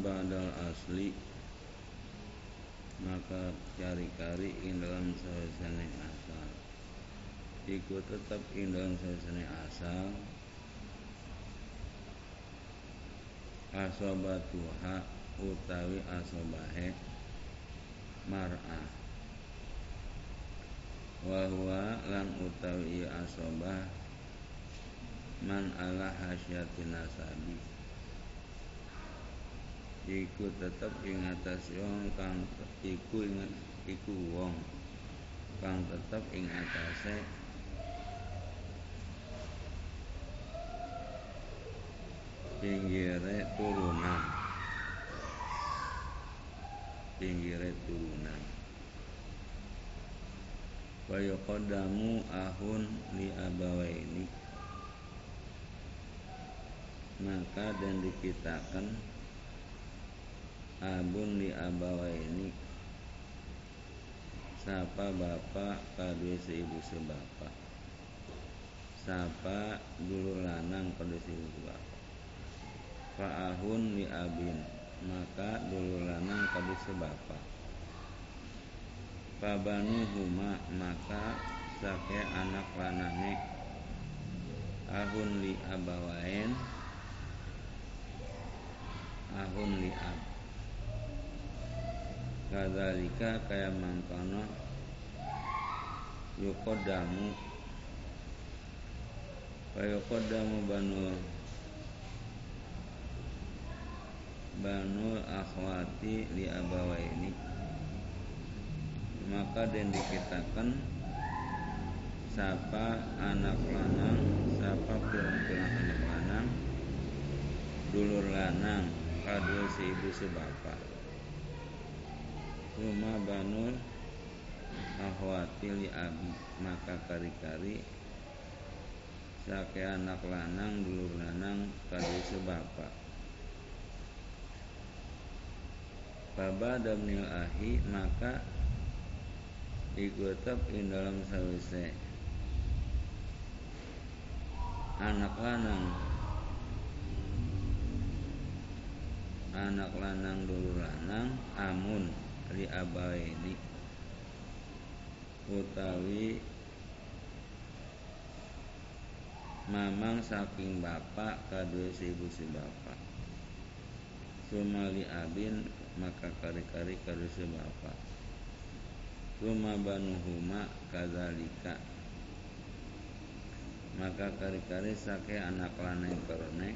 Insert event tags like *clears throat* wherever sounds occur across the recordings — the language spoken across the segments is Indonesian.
ba'dal asli maka kari-kari ing dalam sawasane asal. Iku tetap ing dalam sawasane asal. Asobatuha utawi asobahe mar'ah. Wa huwa lan utawi asobah man ala hasyatin nasabi iku tetep ing atas wong kang iku ing iku wong kang tetep ing atase pinggire turunan. Pinggire turunan. Wa yuqaddamu ahun li abawaini. Maka dan dikitakan abun li abawaini sapa bapak ibu sebapak sapa dulu lanang kadue ibu sebapak fa'ahun li abin. Maka dulu lanang kadu sebapa. Pabanu huma. Maka sake anak lanange ahun li abawain. Ahun li ab kadzalika kaya mangkono yukodamu. Kaya yukodamu banu banul akhwati li abawaini. Maka dan dikitakan siapa anak lanang siapa pirang-pirang anak lanang dulur lanang kadua si ibu sebapa rumah banul akhwati li abi. Maka kari-kari sake anak lanang dulur lanang kadua sebapa. Baba damnil ahi maka tetap ing dalam sawise. Anak lanang. Anak lanang dulu lanang amun li abaini utawi mamang saking bapak kadue si ibu si bapak. Sumali abin maka kari-kari karusi bapak. Ruma banuhuma kadzalika maka kari-kari sake anak lanang karone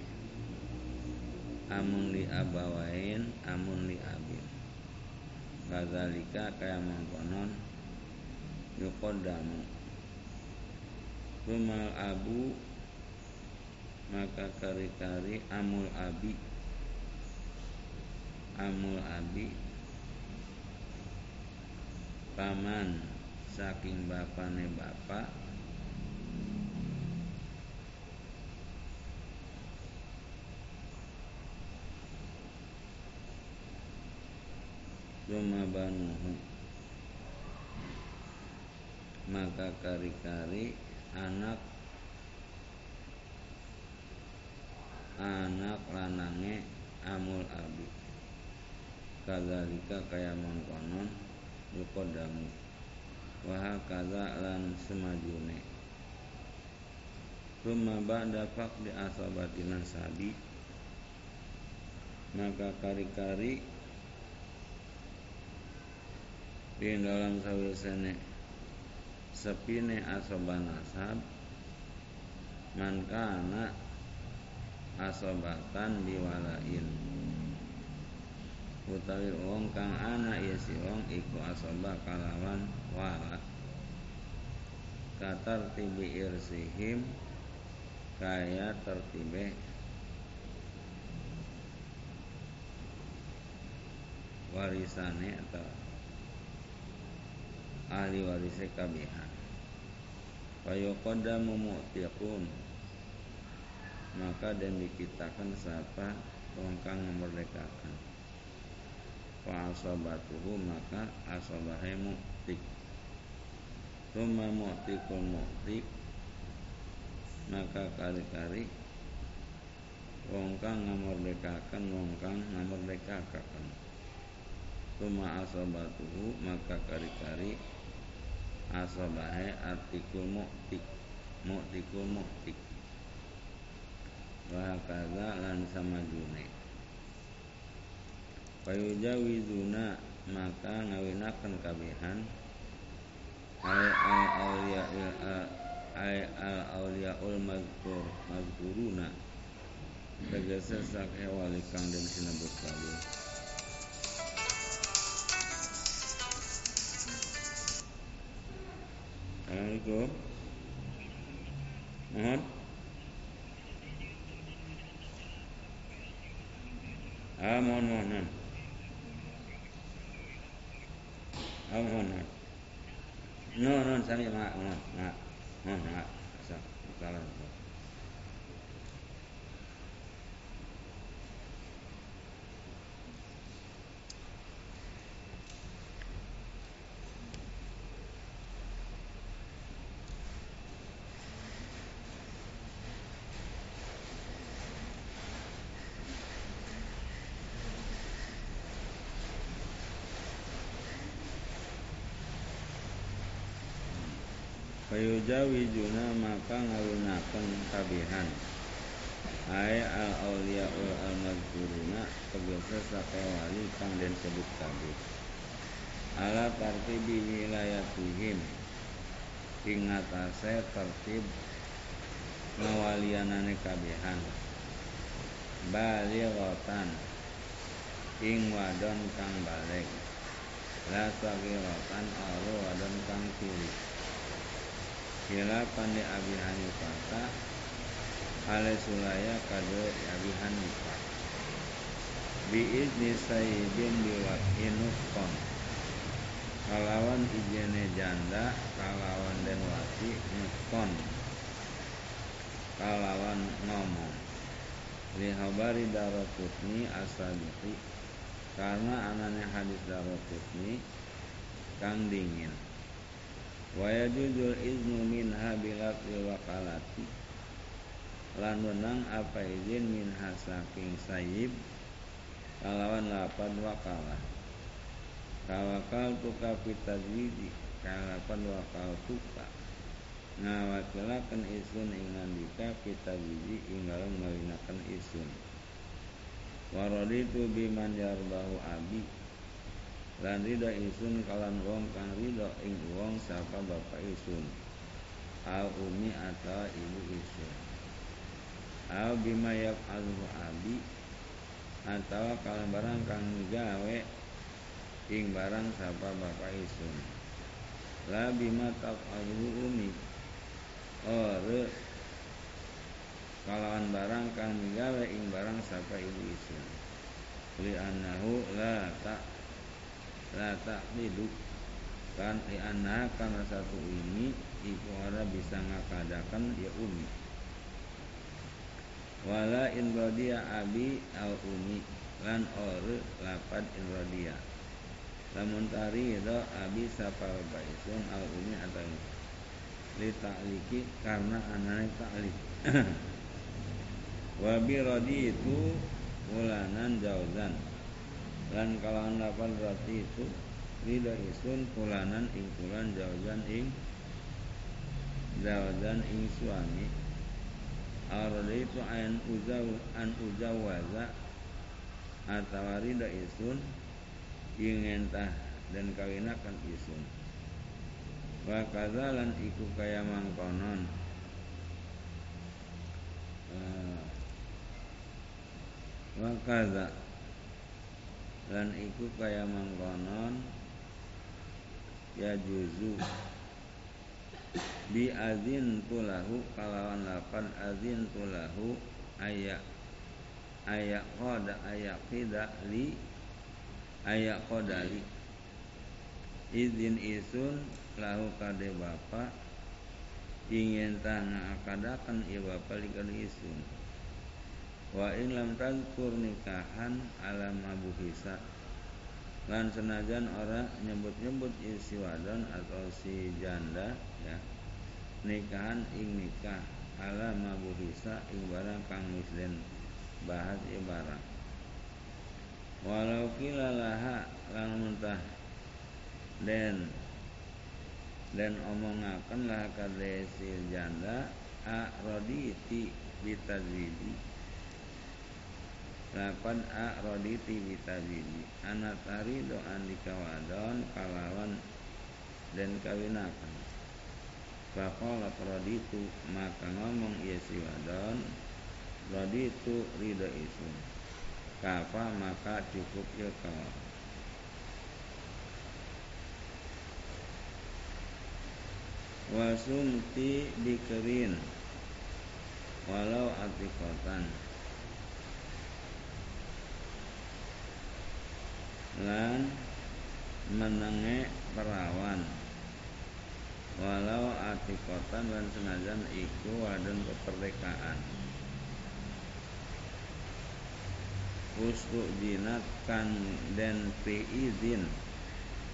amun li abawain amun li abin kadzalika kaya mangkonon yuqaddamu. Rumal abu maka kari-kari amul abi. Amul abi paman saking bapane bapak Ruma banuhu maka kari-kari anak anak lanange amul abi. Kadzalika kaya mangkonon yuqaddamu wa hakadza lan semajune. Rumah ba'da faqdi asabati nasabi maka kari-kari di dalam sawisane sepine asoba nasab. Man kana asobatan biwalain utawi wong kang ana ya si wong iku asoba kalawan wala. Katar tibi irsihim kaya tertibe. Warisane atau ahli warisnya kabihan Fayuqaddamu mu'tiqun. Maka dan dikitakan siapa Wong kang memerdekakan. Fa asabatuhu maka asabahe mu'tik Tuma mu'tikul mu'tik maka kali-kali wong kang ngamerdekaken wong kang ngamerdekaken Tuma asobatuhu maka kari-kari asobahe artikul muktik muktikul muktik Wahakaza lan sama june Payujawizuna maka ngawinakan kabihan. Ay al awliya ay al awliyaul mazkur mazkuruna. Tegese sak wali kang den sinebut kabeh Assalamualaikum. Mohon Ah mohon mohon mohon. Ah mohon mohon No no sami mak mohon mak mohon mak Salam Fayujawijuna maka ngalunaken kabihan Ay al auliyaul al mazkuruna tegese sakewali kang den sebut kabeh ala tartibi wilayatihim ing atase tertib ngawalianane kabihan. Balighatan ing wadon kang balik. La sagiratan aru wadon kang cilik Khilafan li Abi Hanifah Ale sulaya kado Abi Hanifah. Biizni sayyidin biwak'in nukon Kalawan ijene janda Kalawan den wati nukon Kalawan ngomong Lihabari darokutni asadiki. Karena anaknya hadis darokutni Kang dingin wa yajuzul iznu minha bilafil wakalati lan menang apa izin minha saking sayib kalawan lapan wakalah. Kawakal tuka pitadwidi kalapan wakal tuka. Ngawakilakan isun ing nandika pitadwidi ing dalam ngalinakan isun. Waraditu biman yarbahu abi lan rida isun kalan wong kang rida ing wong sapa bapak isun al umi atau ibu isun al bima yaf'alu abi atau kalan barang kang gawe ing barang sapa bapak isun la bima taf'alu umi ore kalawan barang kang gawe ing barang sapa ibu isun li annahu la tak la taklidu kan lianna karena satu ini iku ora bisa ngakadakan ya umi. Wala in radiya abi al umi. Lan ore lapad in radiya lamun tari do abi sapa baisun al umi atau li ta'liki karena anane ta'lik *clears throat* wa bi radi itu mulanan jauzan lan kalawan lapan roti itu Rida isun pulanan ing pulan jauhan ing Jauhan ing suami. Arada itu an uzaw an uzawaza atau rida isun ing entah dan kawinakan isun wa kazalan iku kaya mangkonon. Uh, wa kaza lan iku kaya mangkonon ya juzu. Bi azin tulahu kalawan lapan azin tulahu ayak ayak koda ayak tidak li ayak kodali izin isun lahu kade bapak ingin tanah akadakan ya bapak likan isun wa in lam tazkur nikahan alam abu hisa lan senajan ora nyebut-nyebut isi wadon atau si janda ya. Nikahan ing nikah alam abu hisa ing barang kang misden bahas ibarat walau kilalaha lang muntah dan dan omongaken lah kadesil janda a roditi bitazidi lapan a roditi bitazidi anak tari doa dikawadon kalawan dan kawinakan. Fakola roditu maka ngomong ia si wadon roditu ridho isun kafa maka cukup ya kawan. Wasumti bikerin walau atikotan lan menenge perawan. Walau atikotan dan senajan iku wadon keperdekaan. Usru dinat kan dan izin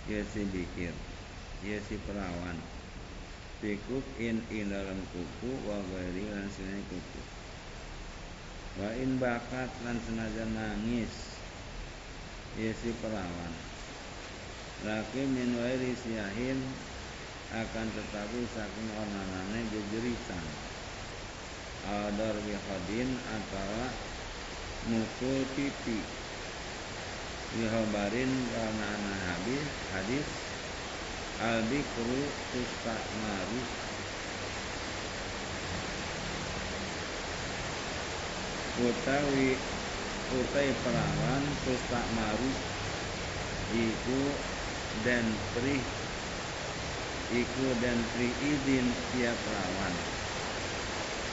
ya bikir ya si perawan. Fikuk in in dalam kuku wa ghairi lan sini kuku. Wa in bakat lan senajan nangis ya si perawan. Laki min wairi siyahin akan tetapi saking onanane jejeritan Adar bihadin atau mukul pipi Bihabarin karena anak hadis hadis. Al-bikru maru utawi utai perawan maru iku dan pri iku dan pri idin tiap perawan.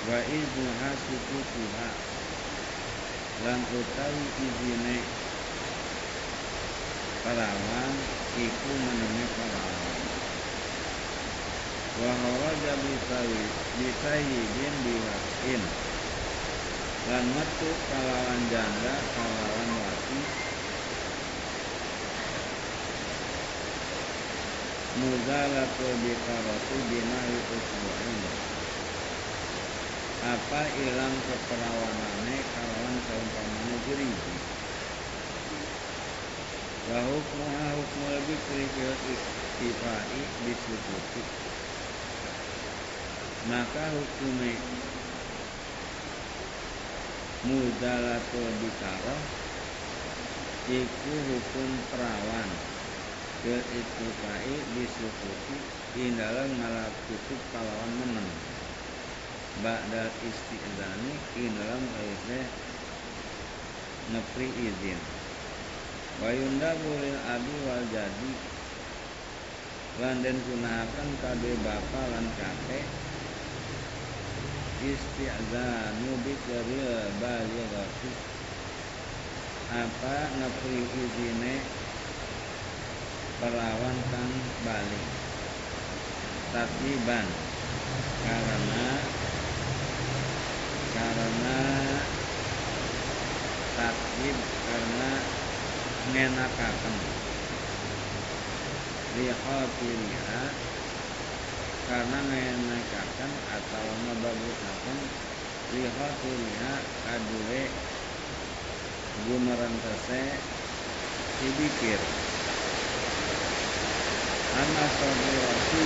Wa idnuha sukutuha lan utawi izine perawan iku menenge perawan. Wa kharaja bisawi bisayyidin biwasin lan metu kalawan janda kalawan wati muzalatul bikarati binahi usbu'in. Apa ilang keperawanane kalawan saumpamane jeriji wa hukmuha hukmul bikri fil iktifai bisukuti maka hukumnya mudalatul bikara iku hukum perawan. Fil iktifai bisukuti indalam ngalap tutup kalawan menang ba'dal isti'zani indalam kaisnya ngepri izin. Wa yundabu lil abi wal jadi. Lan gunakan kade bapa lan kakek isti'zanu bikaril balighati apa ngepri izine perawan kang bali tatiban karena karena tatib karena ngenakaken lihatiriha karena ngenakaken atau ngebagusaken lihatiriha kadue gumerentese dibikir anak saudaraku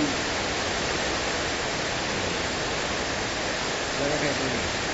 Saudara sagiratu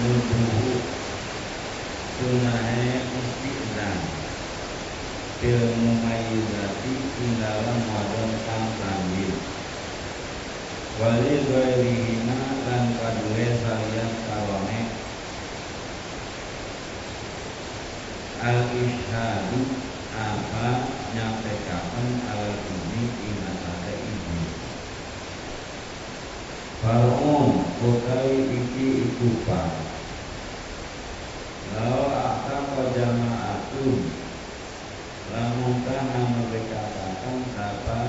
Nubuhu Sunahe istizan Bil mumayyizati Ing dalam wadon kang kambil Wali ghairihima Lan kadue salian karone Al-ishadu Apa nyampekaken al ini ing atase ibu Farun utawi iki iku Lalu akan jama'atun Lamun kana merdekakan sapa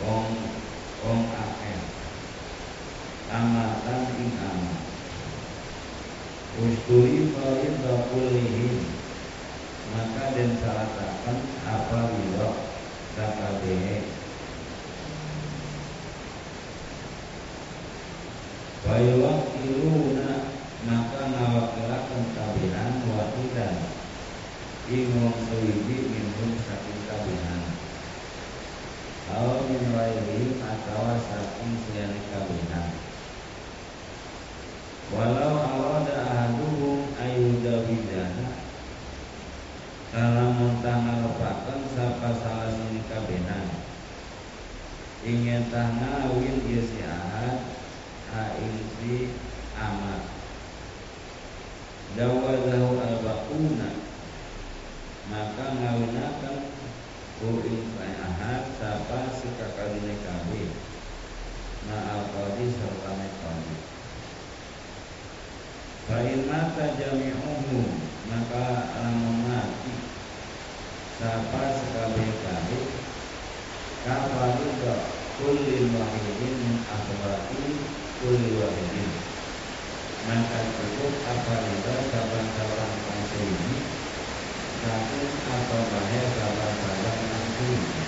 Kong Kong akeh Amatan ing amat Usturi farid bakulihin Maka dan salatakan apa wilok Sakabehe Bayuwak iluna maka ngawakilakan kabinan wakilan sewiji minum saking kabinan Au min wairi atau saking siani kabinan Walau awada ahaduhum ayudawidana Kalau tanggal lepakan sapa salah sini kabinan Ingin tanah win si ahad Haing si amat Dawazahu al-baquna Maka ngawinakan Ku'in ahad Sapa si kakadine kabin Ma'al qadi serta nekodi Fa'in mata jami'uhu Maka lamun mati Sapa sekali kali Kafaruda Kulli wahidin min akhbati Kulli wahidin Maka cukup apa itu Saban-saban kongsi ini Satu atau bahaya Saban-saban kongsi ini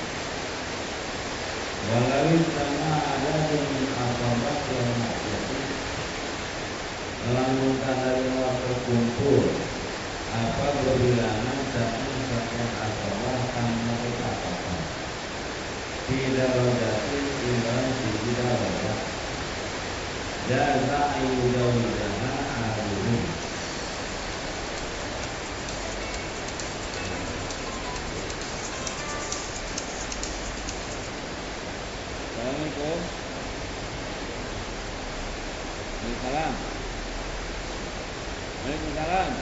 Walau sama ada dengan akhbat yang maksudnya lamun dari waktu kumpul apa berbilangan satu sekian asalah kang mereka katakan tidak di tidak roda jaza ayudawidana aluhu Assalamualaikum Waalaikumsalam Waalaikumsalam.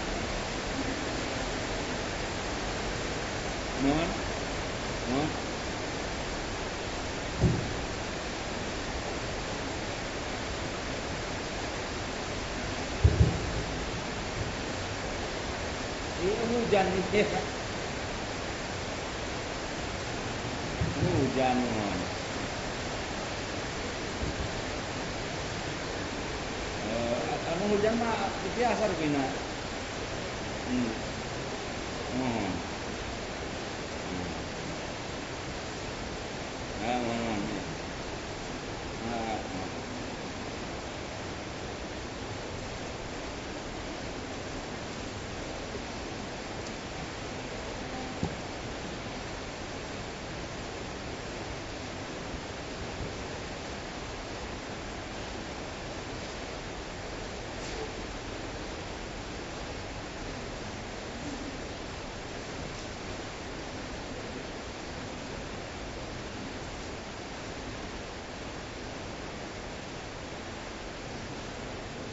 Mohon. Mohon. Ini hujan nih. Ini hujan mohon. Anu hujan mah biasa begini. Hmm. Mohon. Hmm. Ah, mohon. Ah, mohon.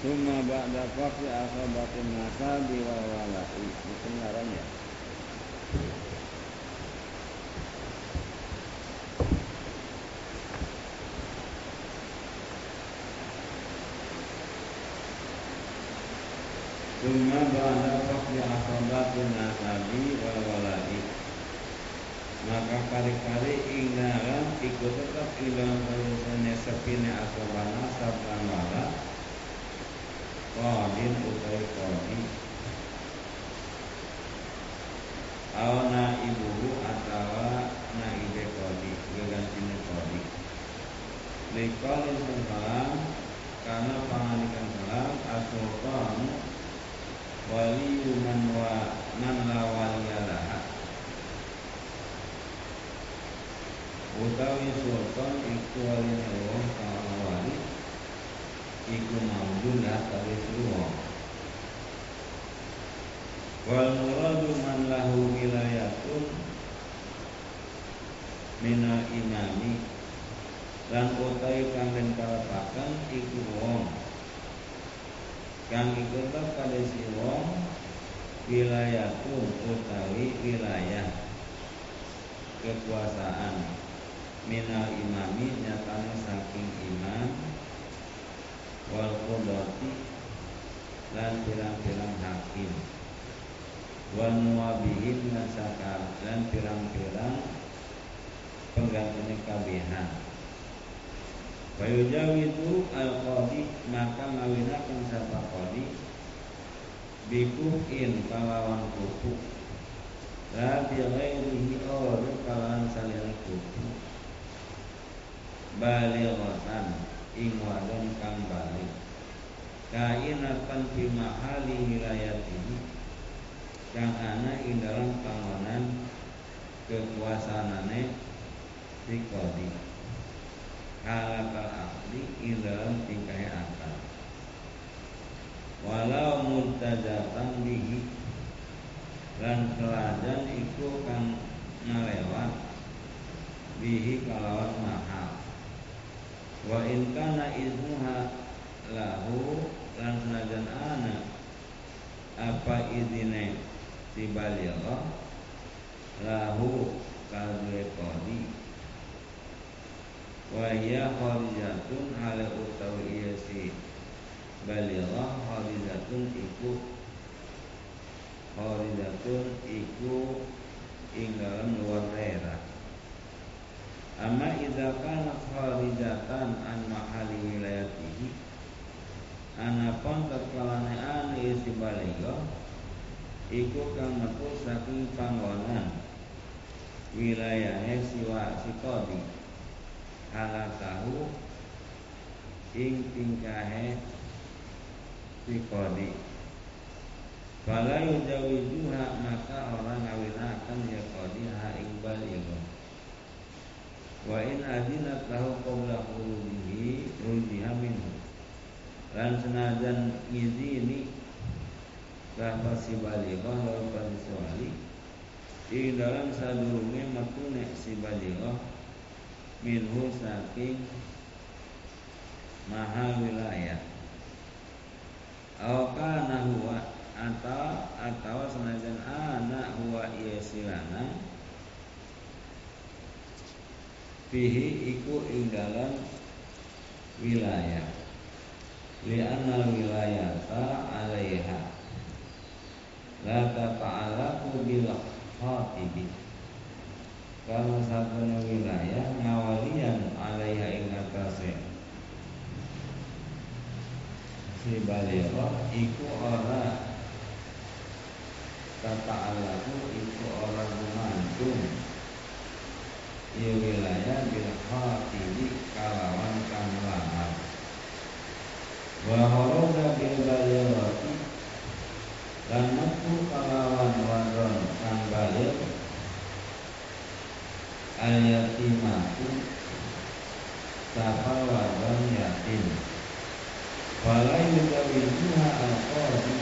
Suma ba'da faqi asabatin nasabi wal wala'i Ini kebenaran ya Suma ba'da faqi asabatin nasabi wal wala'i Maka kali-kali ingnaran ikut tetap ilang kalisannya sepine asobana sablan wala Qadin utai qadi Awana ibu atawa na ibe kodi gegantine kodi Likoli salam karena pangalikan salam asultan wali man wa man la waliyalaha utawi sultan iku wali wong kang wali iku maujud kali wong wal muradu man lahu wilayatun minal imami. Lan utai kang den kalapaken iku wong. Kang iku tetep si wong wilayatun utawi wilayah kekuasaan. Minal imami nyatane saking imam wal qudati lan pirang-pirang hakim. Wal muwabihim lan sakal lan pirang-pirang penggantine kabihan Fayujawidu al-qadi maka ngawinakan sapa qadi? Bikukin kalawan kuku la bi ghairihi or kalawan saliyane kuku balighatan ing wadon kang balik. Kainatan fi mahali wilayatihi kang ana ing dalam panggonan kekuasaanane si qadi. Halakal akli ing dalam tingkah akal. Walau mudtajatan bihi. Dan kelajan iku kang ngalewat bihi kalawan mahal wa in kana izmuha lahu lan senajan ana apa izine si baligha lahu kadue kodi wa hiya kharijatun ala utawi iya si balighah kharijatun iku kharijatun iku ing dalam luar daerah Amma idza kana kharijatan an mahali wilayatihi Anapun tatkalane anu isi balighah iku kang metu saking panggonan wilayahnya siwa si kodi halakahu ing tingkahe si kodi Fala yujawizuha maka orang ngawinakan ya kodi ha ing baligho Wa in adinat lahu qabla khurujihi rujiha minhu Lan senajan ngizini Bahwa si baligho lalu pada Ing dalam sadurunge matune si baligho minhu saking maha wilayah. Kana huwa atau atau senajan anak huwa iya silana fihi iku ing dalam wilayah. Li'anna wilayata alaiha. La tata'alaku bil khatibi kalau satu wilayah ngawalian alaiha ing atase. Si baliro iku ora kata Allahku iku ora gumantung wilayah bil khatibi kalawan kang lamar Wa horoda bil baliroti Dan metu kalawan wadon kang balir al yatimatu sapa wadon yatim. Wala yudawijuha al qadi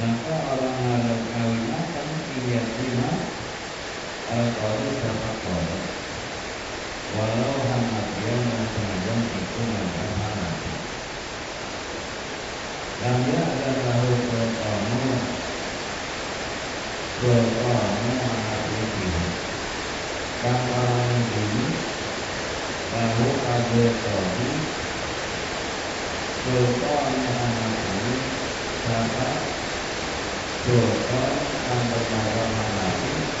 maka orang harus kawinakan si yatima al qadi sapa qadi walau hamadian dan senajan itu macam hamadi dan dia ada tahu sultanu sultanu mahadudin Kapalan ini Lalu kado kodi Sultan anak ini Siapa Sultan yang bernama Hanafi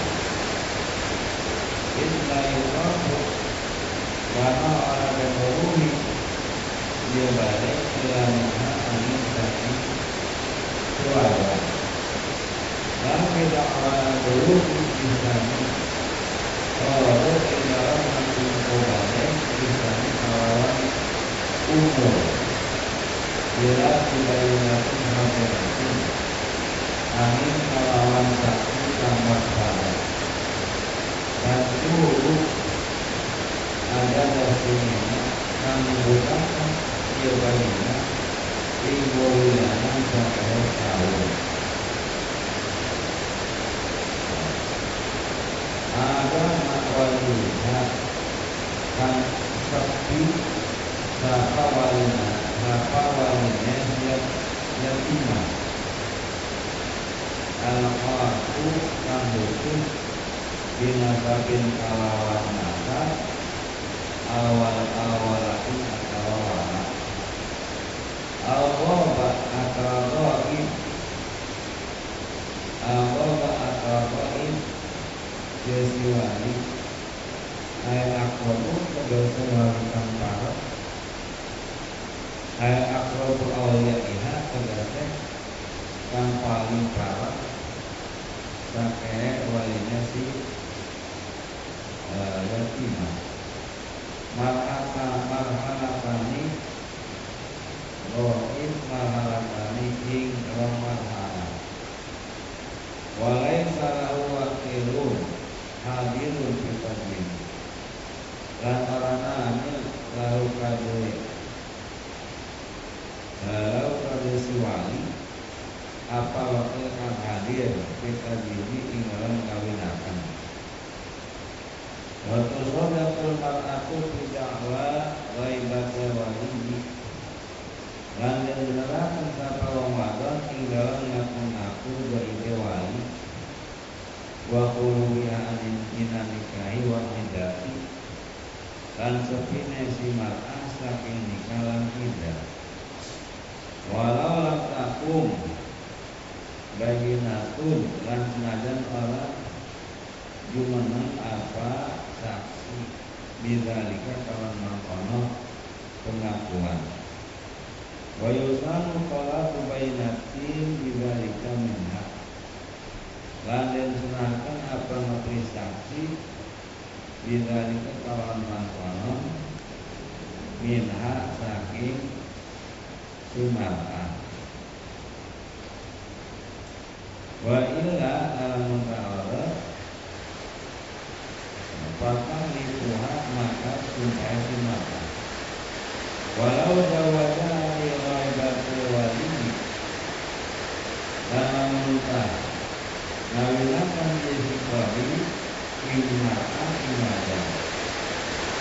Illa yukafu Karena orang berkorumi Dia balik Ilamiha angin sakit Suara Dan tidak orang berkorumi Islamnya Kalau tinggal nanti balik Islamnya kawalan umur Bila tidak yunatun hafiratin Angin kawalan salah dulu ada dasarnya yang menggunakan jawabannya di Mulyana sampai tahun. Ada makwaliha kan sepi Sapa walina Sapa walina yang yatimah Al-Qatu Kan binasabin kalawan nasa awal awalain atau wala al-roba atau roib al-roba atau roib jesiwani. Ayat akrobu kedosa wali kang parah ayat akrobu awliya iha kedosa kang paling parah sampai walinya si yatimah marhata marhalatani rohim marhalatani ing rong marhala walai salahu wakilun hadirun fitadin lan orana anil lahu kadue lahu kadue si wali apa wakil kang hadir? Kita dini ing dalam kawinakan Waktu sodakul mar'atu bida'wa Ghaibata walihi Dan yang menerangkan Sapa Ramadan Tinggalan ngakun aku Gaibe wali Wa kulubiha anin minanikahi wa hidati Dan sepine si mar'ah Saking nikalan hidah Walau lam takum Bayinatun Lan senajan orang Jumanan apa saksi bidzalika kawan mangkono pengakuan wa yusanu talaqu bainatin bidzalika minha lan den sunahkan apa ngatri saksi bidzalika kawan mangkono minha saking sumarah wa illa alamun ta'ala Fatah lipuha maka sumpah maka Walau jawaza li ghaibatil wali Dalam muntah Nawilakan diri kodi Imma'a imada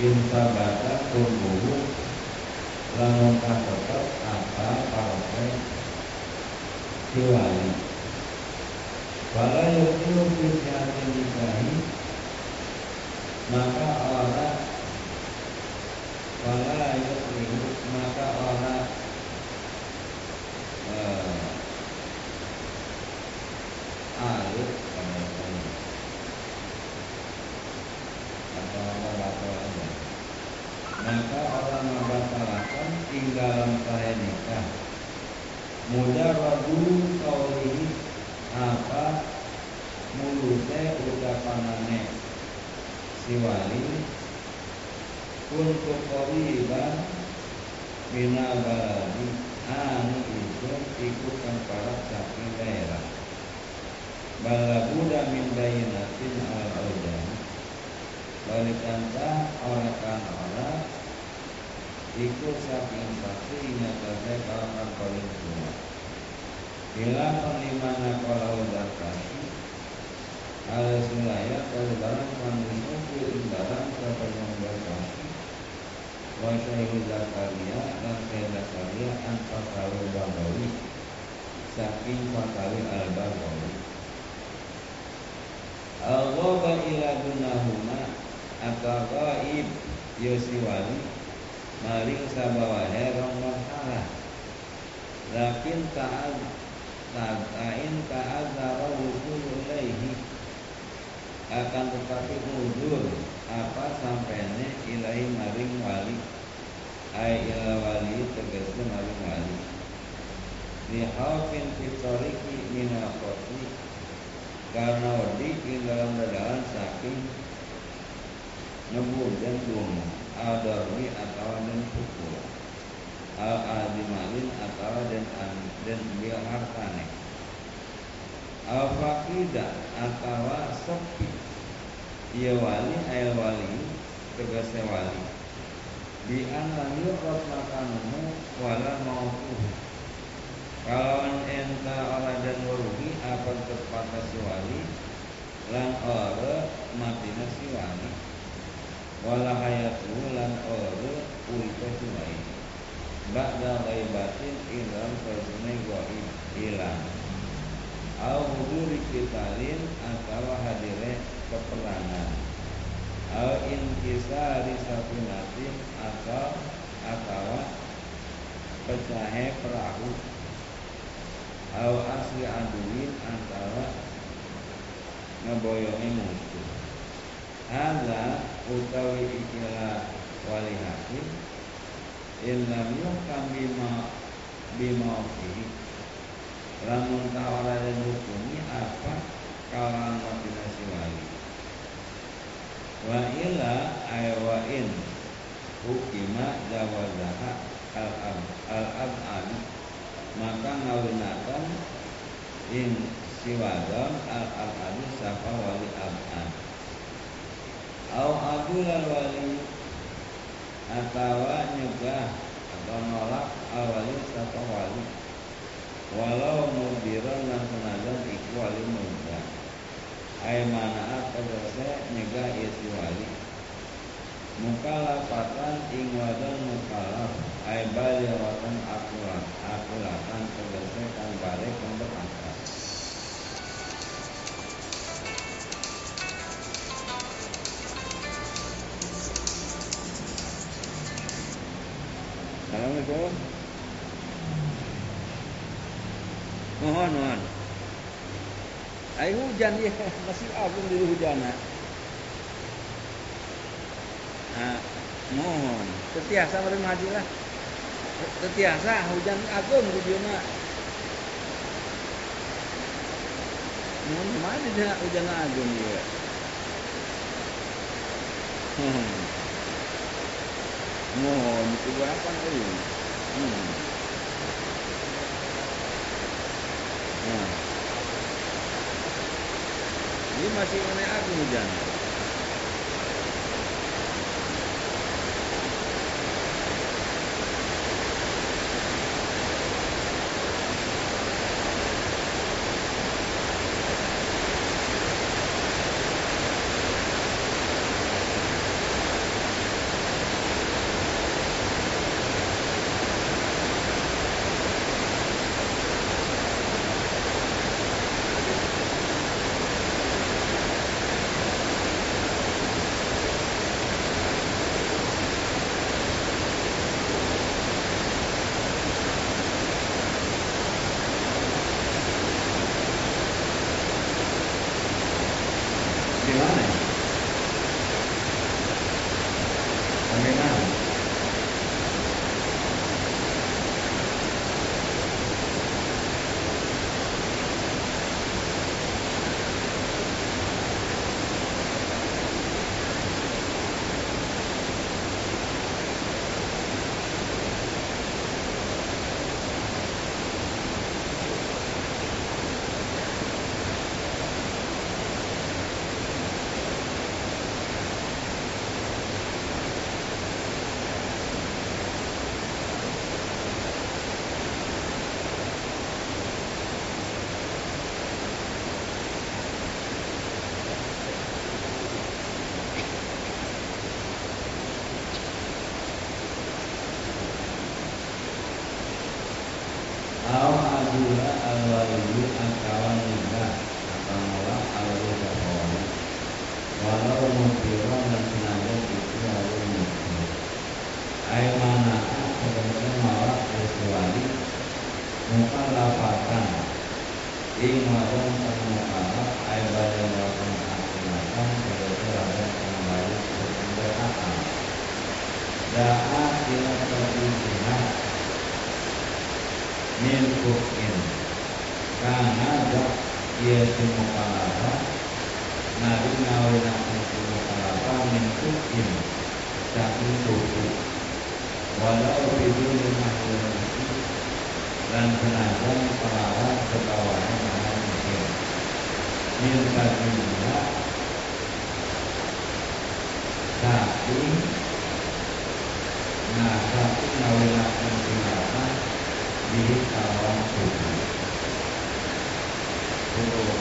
Insa bata tumbuh lamun tetap apa partai siwali Wala yukilu fi nikahi maka orang wala yuslihu maka orang uh, alif atau membatalkan maka orang membatalkan tinggalan saya nikah mujarradu kaulihi apa? Mulutnya ucapanane si wali untuk qoriban minal baladi anu itu ikutan para saking daerah balabuda min bayinatin al aujan Balikantah orang kan orang Ikut saking saksi nyatanya kawan paling tua Bila penimana kalau kasih Ala sulaya kalau barang manusia Kuil barang siapa yang berkasih Wa syahidu Zakaria Dan saya Zakaria Anpa kali Bagawi Saking pakali al-Bagawi Al-Ghaba ila dunahuma atau gaib yosiwali maring sabawahe rong masalah. Lakin ta'ad ta'in ta'adzara wusul ilaihi. Akan tetapi mudur apa sampainya? Ilahi maring wali. Ay ila wali tegasnya maring wali. Lihaufin fitoriki minal karena wedi ing dalam saking nyebur dan dungu adarwi atau dan pukul. Al adimalin atau dan dan dia hartane. Al fakida atau sepi ia wali ayat wali tegasnya wali. Di lam yuqrat makanuhu wala mautuhu. Kalau enta orang dan waruhi apa terpatah si wali lan ora matina si wali wala hayatu lan ora ulta sunai. Ba'da ghaibatin ilam fasune gaib ilang au huduri kitalin atau hadire peperangan au inkisari sapinatin atau atau pecahe perahu. Au asli aduin antara ngeboyongi musuh Ada utawi ikilah wali hakim illam yuhkam bima bima fihi lamun tawara dan hukumi apa kalangan mati wali? Wa ila ay wa in hukima jawazaha al ab al ab'an maka ngawinakan in siwadon al ab'an sapa wali ab'an au adulal wali. Atau nyegah atau nolak awali satu wali. Walau mudiran dan senajan iku wali muda ay manaat tegese nyegah isi wali. Mukalafatan ing wadan mukalaf. Ay baliratan akulat akulatan tegese kang bare kang Assalamualaikum. Mohon, mohon. Ayo hujan ya, *laughs* masih agung di hujan. Nah, mohon. Setiasa mari maju lah. Setiasa hujan agung di dia Mohon mana dia hujan agung dia. Hmm mohon itu berapa kali hmm. nah. ini masih aku hujan Ia simukalapa Nabi ngawina simukalapa Min kukin Saking Walau bidul mahlulah dan senajan pelawan kekawanan maha mikir min baginya nah tapi ngawilakan tindakan di kawan suku umum dan